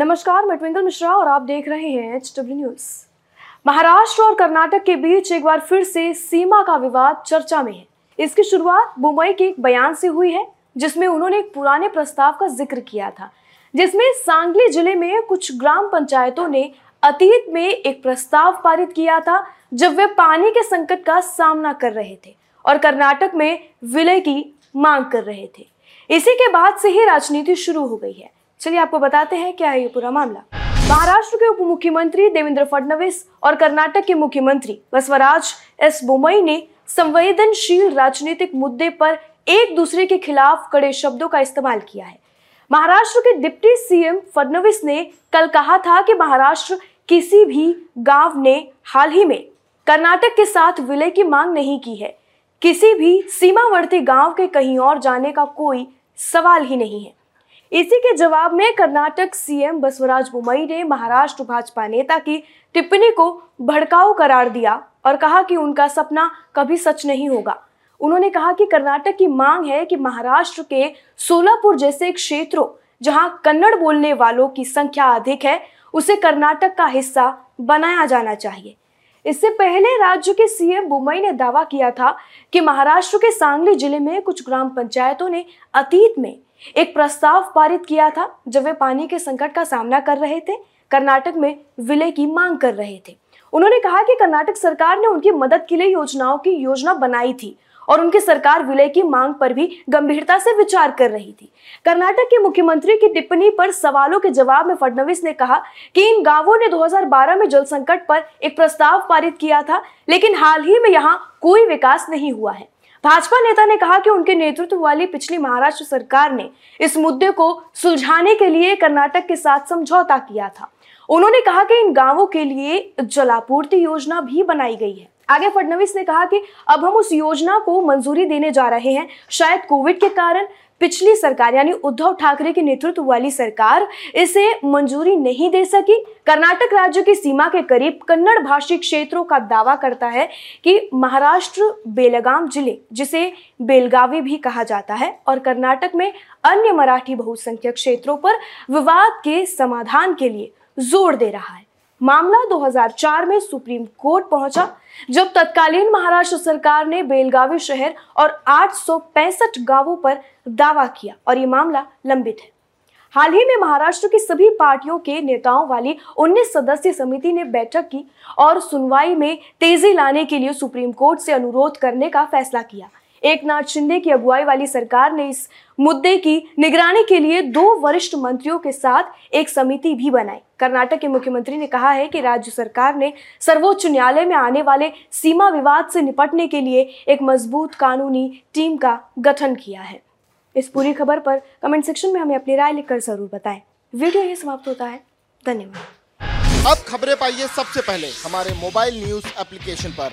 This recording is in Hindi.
नमस्कार, मैं ट्विंकल मिश्रा और आप देख रहे हैं एच डब्ल्यू न्यूज़ महाराष्ट्र और कर्नाटक के बीच एक बार फिर से सीमा का विवाद चर्चा में है। इसकी शुरुआत मुंबई के एक बयान से हुई है, जिसमें उन्होंने एक पुराने प्रस्ताव का ज़िक्र किया था। जिसमें सांगली ज़िले में कुछ ग्राम पंचायतों ने अतीत में एक प्रस्ताव पारित किया था, जब वे पानी के संकट का सामना कर रहे थे और कर्नाटक में विलय की मांग कर रहे थे। इसी के बाद से ही राजनीति शुरू हो गई है। चलिए आपको बताते हैं क्या है ये पूरा मामला। महाराष्ट्र के उप मुख्यमंत्री देवेंद्र फडणवीस और कर्नाटक के मुख्यमंत्री बसवराज एस बोमई ने संवेदनशील राजनीतिक मुद्दे पर एक दूसरे के खिलाफ कड़े शब्दों का इस्तेमाल किया है। महाराष्ट्र के डिप्टी सीएम फडणवीस ने कल कहा था कि महाराष्ट्र किसी भी गाँव ने हाल ही में कर्नाटक के साथ विलय की मांग नहीं की है। किसी भी सीमावर्ती गाँव के कहीं और जाने का कोई सवाल ही नहीं है। इसी के जवाब में कर्नाटक सीएम बसवराज बुमई ने महाराष्ट्र भाजपा नेता की टिप्पणी को भड़काऊ करार दिया और कहा कि उनका सपना कभी सच नहीं होगा। उन्होंने कहा कि कर्नाटक की मांग है कि महाराष्ट्र के सोलापुर जैसे क्षेत्रों, जहाँ कन्नड़ बोलने वालों की संख्या अधिक है, उसे कर्नाटक का हिस्सा बनाया जाना चाहिए। इससे पहले राज्य के सीएम बुमई ने दावा किया था कि महाराष्ट्र के सांगली ज़िले में कुछ ग्राम पंचायतों ने अतीत में एक प्रस्ताव पारित किया था जब वे पानी के संकट का सामना कर रहे थे, कर्नाटक में विलय की मांग कर रहे थे। उन्होंने कहा कि कर्नाटक सरकार ने उनकी मदद के लिए योजनाओं की योजना बनाई थी और उनकी सरकार विलय की मांग पर भी गंभीरता से विचार कर रही थी। कर्नाटक के मुख्यमंत्री की टिप्पणी पर सवालों के जवाब में फडणवीस ने कहा कि इन गाँवों ने 2012 में जल संकट पर एक प्रस्ताव पारित किया था, लेकिन हाल ही में यहाँ कोई विकास नहीं हुआ है। भाजपा नेता ने कहा कि उनके नेतृत्व वाली पिछली महाराष्ट्र सरकार ने इस मुद्दे को सुलझाने के लिए कर्नाटक के साथ समझौता किया था। उन्होंने कहा कि इन गाँवों के लिए जलापूर्ति योजना भी बनाई गई है। आगे फडनवीस ने कहा कि अब हम उस योजना को मंजूरी देने जा रहे हैं। शायद कोविड के कारण पिछली सरकार, यानी उद्धव ठाकरे के नेतृत्व वाली सरकार, इसे मंजूरी नहीं दे सकी। कर्नाटक राज्य की सीमा के करीब कन्नड़ भाषी क्षेत्रों का दावा करता है कि महाराष्ट्र बेलगाम ज़िले, जिसे बेलगावी भी कहा जाता है, और कर्नाटक में अन्य मराठी बहुसंख्यक क्षेत्रों पर विवाद के समाधान के लिए ज़ोर दे रहा है। मामला 2004 में सुप्रीम कोर्ट पहुँचा, जब तत्कालीन महाराष्ट्र सरकार ने बेलगावी शहर और आठ गाँवों पर दावा किया और ये मामला लंबित है। हाल ही में महाराष्ट्र की सभी पार्टियों के नेताओं वाली 19 सदस्य समिति ने बैठक की और सुनवाई में तेज़ी लाने के लिए सुप्रीम कोर्ट से अनुरोध करने का फैसला किया। एक नाथ शिंदे की अगुवाई वाली सरकार ने इस मुद्दे की निगरानी के लिए दो वरिष्ठ मंत्रियों के साथ एक समिति भी बनाई। कर्नाटक के मुख्यमंत्री ने कहा है कि राज्य सरकार ने सर्वोच्च न्यायालय में आने वाले सीमा विवाद से निपटने के लिए एक मज़बूत कानूनी टीम का गठन किया है। इस पूरी खबर पर कमेंट सेक्शन में हमें अपनी राय लिखकर ज़रूर बताएँ। वीडियो ये समाप्त होता है। धन्यवाद। अब खबरें पाइए सबसे पहले हमारे मोबाइल न्यूज़ एप्लीकेशन पर।